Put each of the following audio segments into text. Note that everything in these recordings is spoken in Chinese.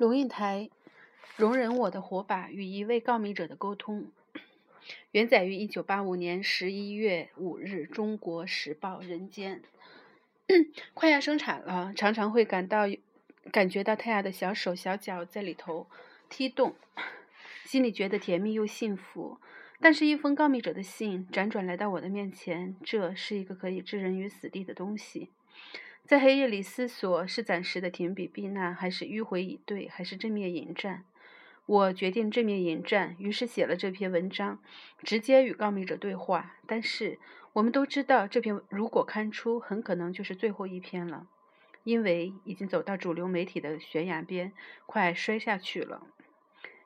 龙应台，容忍我的火把与一位告密者的沟通，原载于一九八五年十一月五日《中国时报》人间。快要生产了，常常会感到感觉到太阳的小手小脚在里头踢动，心里觉得甜蜜又幸福。但是，一封告密者的信辗转来到我的面前，这是一个可以置人于死地的东西。在黑夜里思索，是暂时的停笔避难，还是迂回以对，还是正面迎战？我决定正面迎战，于是写了这篇文章，直接与告密者对话。但是我们都知道，这篇如果刊出，很可能就是最后一篇了，因为已经走到主流媒体的悬崖边，快摔下去了。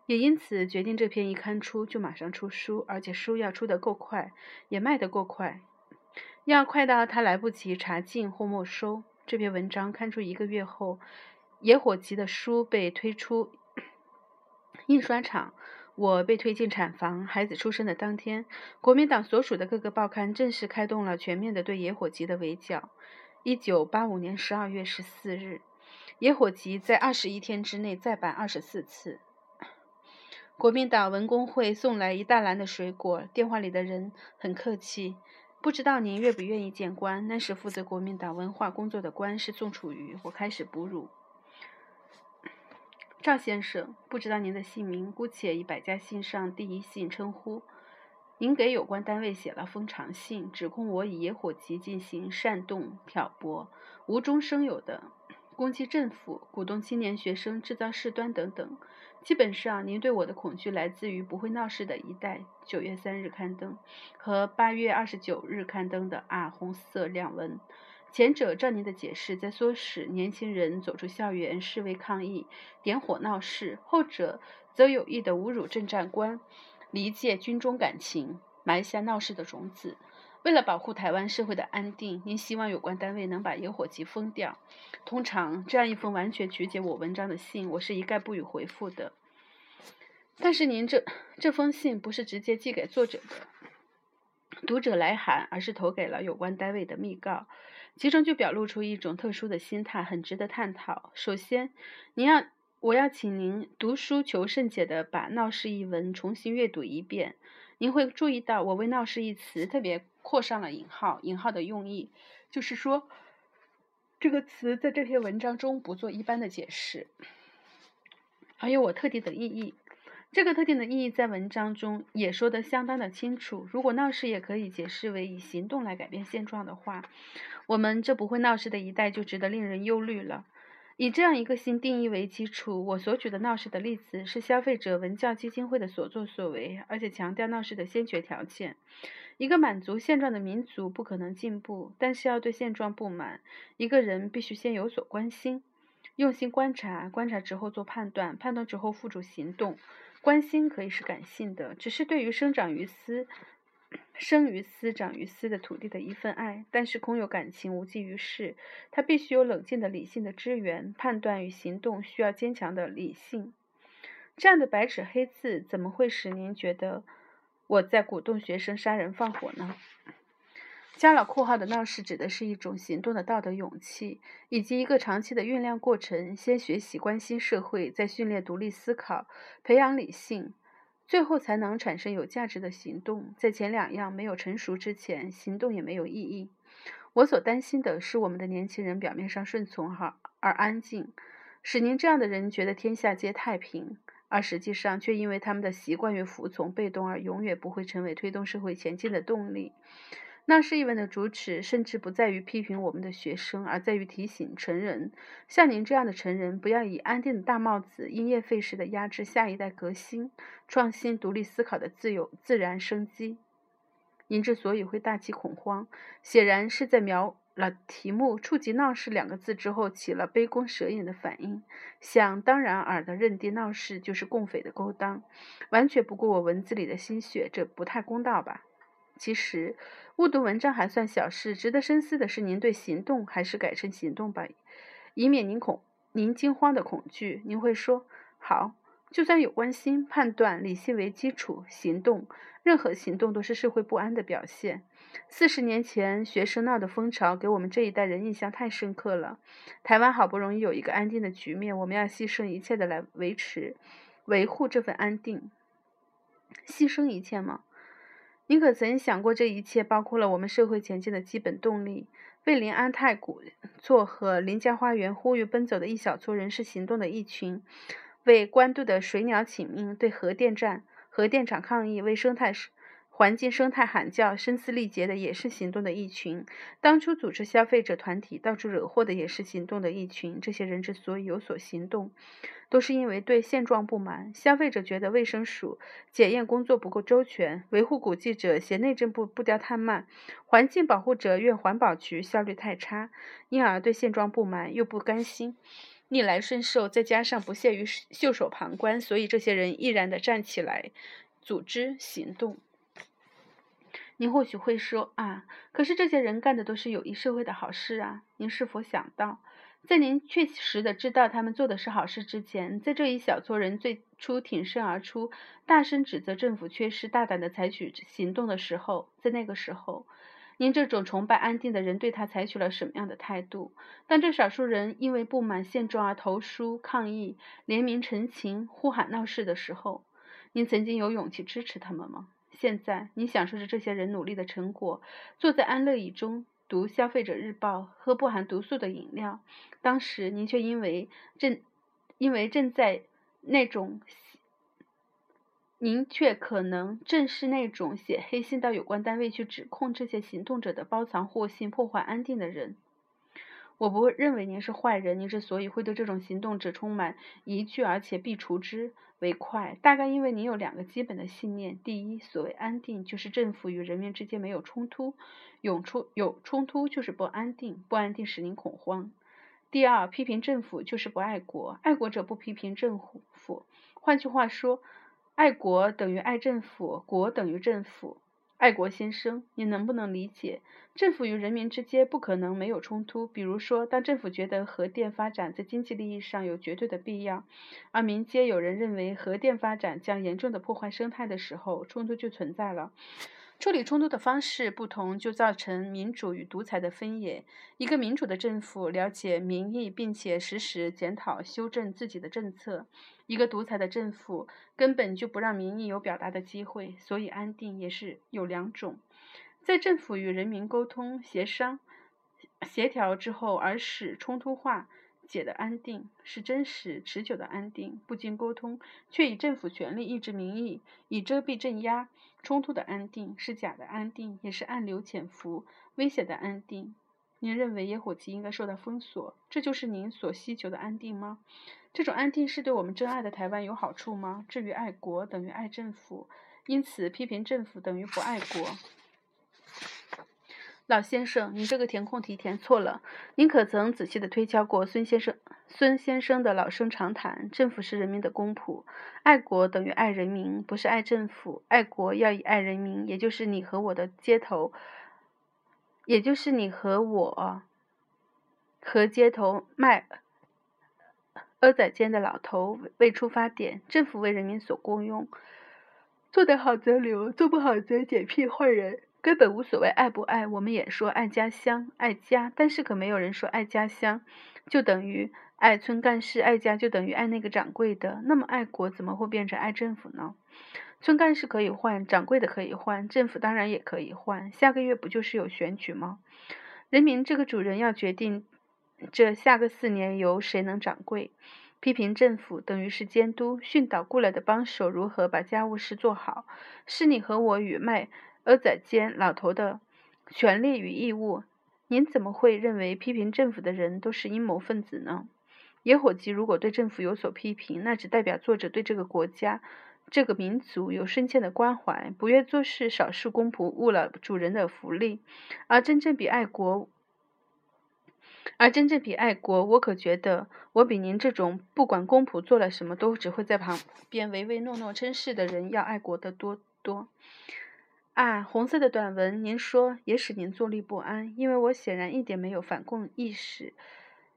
也因此决定，这篇一刊出就马上出书，而且书要出得够快，也卖得够快，要快到他来不及查禁或没收。这篇文章刊出一个月后，野火集的书被推出印刷厂，我被推进产房。孩子出生的当天，国民党所属的各个报刊正式开动了全面的对野火集的围剿。一九八五年十二月十四日，野火集在二十一天之内再版二十四次。国民党文工会送来一大篮的水果，电话里的人很客气。不知道您愿不愿意见官？那时负责国民党文化工作的官是宋楚瑜。我开始哺乳。赵先生，不知道您的姓名，姑且以百家姓上第一姓称呼。您给有关单位写了封长信，指控我以野火集进行煽动、挑拨、无中生有的。攻击政府、鼓动青年学生制造事端等等，基本上您对我的恐惧来自于不会闹事的一代。九月三日刊登和八月二十九日刊登的啊红色两文，前者照您的解释在唆使年轻人走出校园示威抗议、点火闹事；后者则有意的侮辱政战官，离间军中感情，埋下闹事的种子。为了保护台湾社会的安定，您希望有关单位能把野火集封掉。通常这样一封完全曲解我文章的信，我是一概不予回复的。但是您这这封信不是直接寄给作者的，读者来函，而是投给了有关单位的密告，其中就表露出一种特殊的心态，很值得探讨。首先，您要我要请您读书求甚解的把闹事一文重新阅读一遍。您会注意到，我为“闹事”一词特别括上了引号。引号的用意，就是说，这个词在这篇文章中不做一般的解释，还有我特定的意义。这个特定的意义在文章中也说得相当的清楚。如果闹事也可以解释为以行动来改变现状的话，我们这不会闹事的一代就值得令人忧虑了。以这样一个新定义为基础，我所举的闹事的例子是消费者文教基金会的所作所为，而且强调闹事的先决条件。一个满足现状的民族不可能进步，但是要对现状不满，一个人必须先有所关心，用心观察，观察之后做判断，判断之后付诸行动。关心可以是感性的，只是对于生长于斯。生于斯、长于斯的土地的一份爱，但是空有感情无济于事。它必须有冷静的理性的支援，判断与行动需要坚强的理性。这样的白纸黑字怎么会使您觉得我在鼓动学生杀人放火呢？加了括号的闹事指的是一种行动的道德勇气，以及一个长期的酝酿过程。先学习关心社会，再训练独立思考，培养理性。最后才能产生有价值的行动。在前两样没有成熟之前，行动也没有意义。我所担心的是，我们的年轻人表面上顺从而而安静，使您这样的人觉得天下皆太平，而实际上却因为他们的习惯与服从、被动而永远不会成为推动社会前进的动力。那是一文的主旨，甚至不在于批评我们的学生，而在于提醒成人，像您这样的成人，不要以安定的大帽子因噎废食的压制下一代革新、创新、独立思考的自由自然生机。您之所以会大起恐慌，显然是在描了题目触及“闹事”两个字之后，起了杯弓蛇影的反应，想当然尔的认定闹事就是共匪的勾当，完全不顾我文字里的心血，这不太公道吧？其实，误读文章还算小事，值得深思的是，您对行动还是改成行动吧，以免您恐您惊慌的恐惧。您会说：“好，就算有关心、判断、理性为基础，行动，任何行动都是社会不安的表现。四十年前学生闹的风潮，给我们这一代人印象太深刻了。台湾好不容易有一个安定的局面，我们要牺牲一切的来维持、维护这份安定。牺牲一切吗？你可曾想过，这一切包括了我们社会前进的基本动力？为临安太古厝和林家花园呼吁奔走的一小撮人是行动的一群；为官渡的水鸟请命，对核电站、核电厂抗议，为生态环境生态喊叫、声嘶力竭的也是行动的一群。当初组织消费者团体到处惹祸的也是行动的一群。这些人之所以有所行动，都是因为对现状不满。消费者觉得卫生署检验工作不够周全，维护古迹者嫌内政部步调太慢，环境保护者怨环保局效率太差，因而对现状不满又不甘心，逆来顺受，再加上不屑于袖手旁观，所以这些人毅然地站起来，组织行动。您或许会说啊，可是这些人干的都是有益社会的好事啊。您是否想到？在您确实的知道他们做的是好事之前，在这一小撮人最初挺身而出，大声指责政府缺失，大胆的采取行动的时候，在那个时候，您这种崇拜安定的人对他采取了什么样的态度？当这少数人因为不满现状而投书抗议、联名陈情、呼喊闹事的时候，您曾经有勇气支持他们吗？现在，你享受着这些人努力的成果，坐在安乐椅中。读《消费者日报》，喝不含毒素的饮料。当时您却因为正因为正在那种，您却可能正是那种写黑信到有关单位去指控这些行动者的包藏祸心、破坏安定的人。我不认为您是坏人，您之所以会对这种行动者充满疑惧，而且必除之为快，大概因为您有两个基本的信念：第一，所谓安定，就是政府与人民之间没有冲突；涌出有冲突，就是不安定，不安定使您恐慌；第二，批评政府就是不爱国，爱国者不批评政府。换句话说，爱国等于爱政府，国等于政府。爱国先生，你能不能理解，政府与人民之间不可能没有冲突？比如说，当政府觉得核电发展在经济利益上有绝对的必要，而民间有人认为核电发展将严重的破坏生态的时候，冲突就存在了。处理冲突的方式不同，就造成民主与独裁的分野。一个民主的政府了解民意，并且实时检讨、修正自己的政策；一个独裁的政府根本就不让民意有表达的机会。所以，安定也是有两种：在政府与人民沟通、协商、协调之后而使冲突化解的安定，是真实持久的安定；不经沟通，却以政府权力抑制民意，以遮蔽镇压。冲突的安定是假的安定，也是暗流潜伏、危险的安定。您认为野火集应该受到封锁，这就是您所希求的安定吗？这种安定是对我们真爱的台湾有好处吗？至于爱国等于爱政府，因此批评政府等于不爱国。老先生，您这个填空题填错了。您可曾仔细的推敲过孙先生孙先生的老生常谈？政府是人民的公仆，爱国等于爱人民，不是爱政府。爱国要以爱人民，也就是你和我的街头，也就是你和我和街头卖蚵仔煎的老头为出发点。政府为人民所共用，做得好则留，做不好则解聘换人。根本无所谓爱不爱，我们也说爱家乡、爱家，但是可没有人说爱家乡就等于爱村干事，爱家就等于爱那个掌柜的。那么爱国怎么会变成爱政府呢？村干事可以换，掌柜的可以换，政府当然也可以换。下个月不就是有选举吗？人民这个主人要决定这下个四年由谁能掌柜。批评政府等于是监督、训导过来的帮手如何把家务事做好，是你和我与麦。蚵仔煎老头的权利与义务，您怎么会认为批评政府的人都是阴谋分子呢？野火鸡如果对政府有所批评，那只代表作者对这个国家、这个民族有深切的关怀，不愿做事少事公仆误了主人的福利。而真正比爱国，而真正比爱国，我可觉得我比您这种不管公仆做了什么都只会在旁边唯唯诺诺称是的人要爱国的多多。啊，红色的短文，您说也使您坐立不安，因为我显然一点没有反共意识。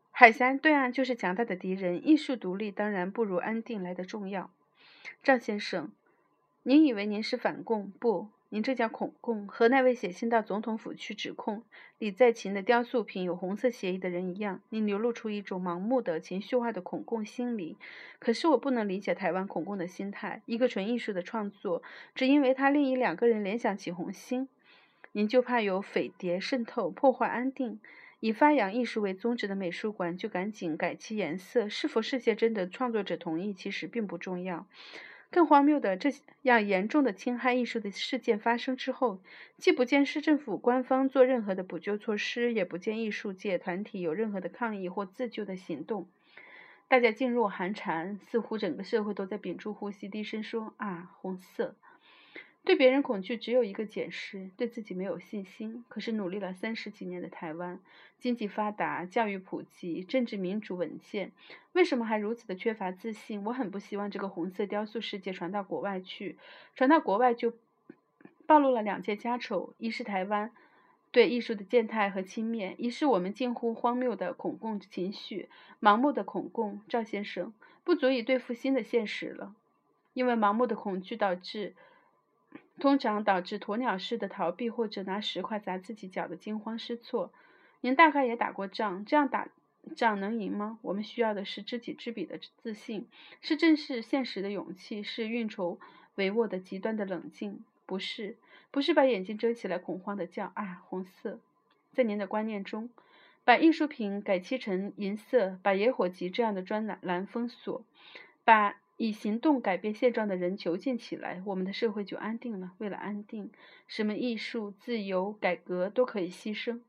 海峡对岸就是强大的敌人，艺术独立当然不如安定来的重要。赵先生，您以为您是反共？不。您这叫恐共，和那位写信到总统府去指控李在勤的雕塑品有红色协议的人一样，您流露出一种盲目的情绪化的恐共心理。可是我不能理解台湾恐共的心态。一个纯艺术的创作，只因为它令一两个人联想起红星，您就怕有匪谍渗透破坏安定。以发扬艺术为宗旨的美术馆就赶紧改其颜色。是否世界真的创作者同意，其实并不重要。更荒谬的，这样严重的侵害艺术的事件发生之后，既不见市政府官方做任何的补救措施，也不见艺术界团体有任何的抗议或自救的行动，大家噤若寒蝉，似乎整个社会都在屏住呼吸，低声说：“啊，红色。”对别人恐惧只有一个解释，对自己没有信心。可是努力了三十几年的台湾，经济发达，教育普及，政治民主稳健，为什么还如此的缺乏自信？我很不希望这个红色雕塑世界传到国外去，传到国外就暴露了两件家丑：一是台湾对艺术的践踏和轻蔑，一是我们近乎荒谬的恐共情绪，盲目的恐共。赵先生不足以对付新的现实了，因为盲目的恐惧导致。通常导致鸵鸟式的逃避，或者拿石块砸自己脚的惊慌失措。您大概也打过仗，这样打仗能赢吗？我们需要的是知己知彼的自信，是正视现实的勇气，是运筹帷幄的极端的冷静，不是，不是把眼睛遮起来恐慌的叫啊红色。在您的观念中，把艺术品改漆成银色，把野火集这样的专栏封锁，把。以行动改变现状的人囚禁起来，我们的社会就安定了。为了安定，什么艺术、自由、改革都可以牺牲。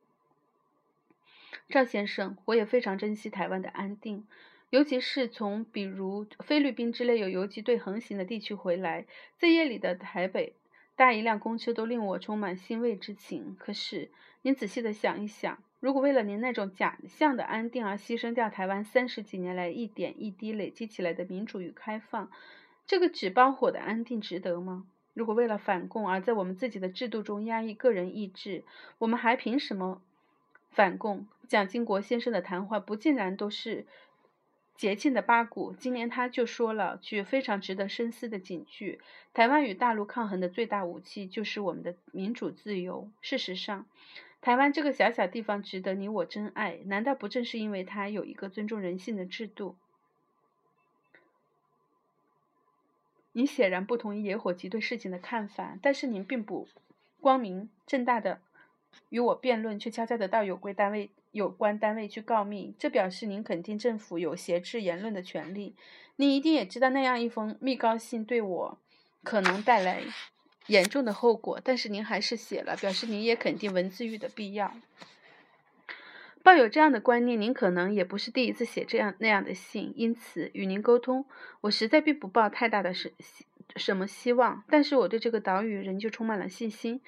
赵先生，我也非常珍惜台湾的安定，尤其是从比如菲律宾之类有游击队横行的地区回来，在夜里的台北搭一辆公车都令我充满欣慰之情。可是，您仔细的想一想。如果为了您那种假象的安定而牺牲掉台湾三十几年来一点一滴累积起来的民主与开放，这个纸包火的安定值得吗？如果为了反共而在我们自己的制度中压抑个人意志，我们还凭什么反共？蒋经国先生的谈话不尽然都是节庆的八股。今年他就说了句非常值得深思的警句：台湾与大陆抗衡的最大武器就是我们的民主自由。事实上。台湾这个小小地方值得你我珍爱，难道不正是因为它有一个尊重人性的制度？你显然不同意野火集对事情的看法，但是您并不光明正大的与我辩论，却悄悄的到有关单位有关单位去告密，这表示您肯定政府有挟制言论的权利。你一定也知道那样一封密告信对我可能带来。严重的后果，但是您还是写了，表示您也肯定文字狱的必要。抱有这样的观念，您可能也不是第一次写这样那样的信，因此与您沟通，我实在并不抱太大的什什么希望。但是我对这个岛屿仍旧充满了信心。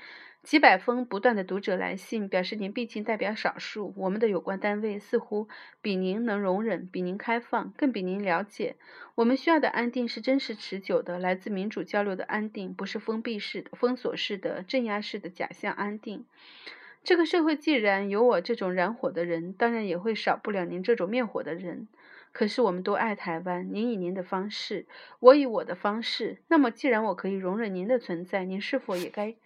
几百封不断的读者来信，表示您毕竟代表少数。我们的有关单位似乎比您能容忍，比您开放，更比您了解。我们需要的安定是真实持久的，来自民主交流的安定，不是封闭式的、封锁式的、镇压式的假象安定。这个社会既然有我这种燃火的人，当然也会少不了您这种灭火的人。可是我们都爱台湾，您以您的方式，我以我的方式。那么，既然我可以容忍您的存在，您是否也该？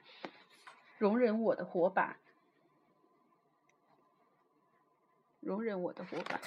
容忍我的火把，容忍我的火把。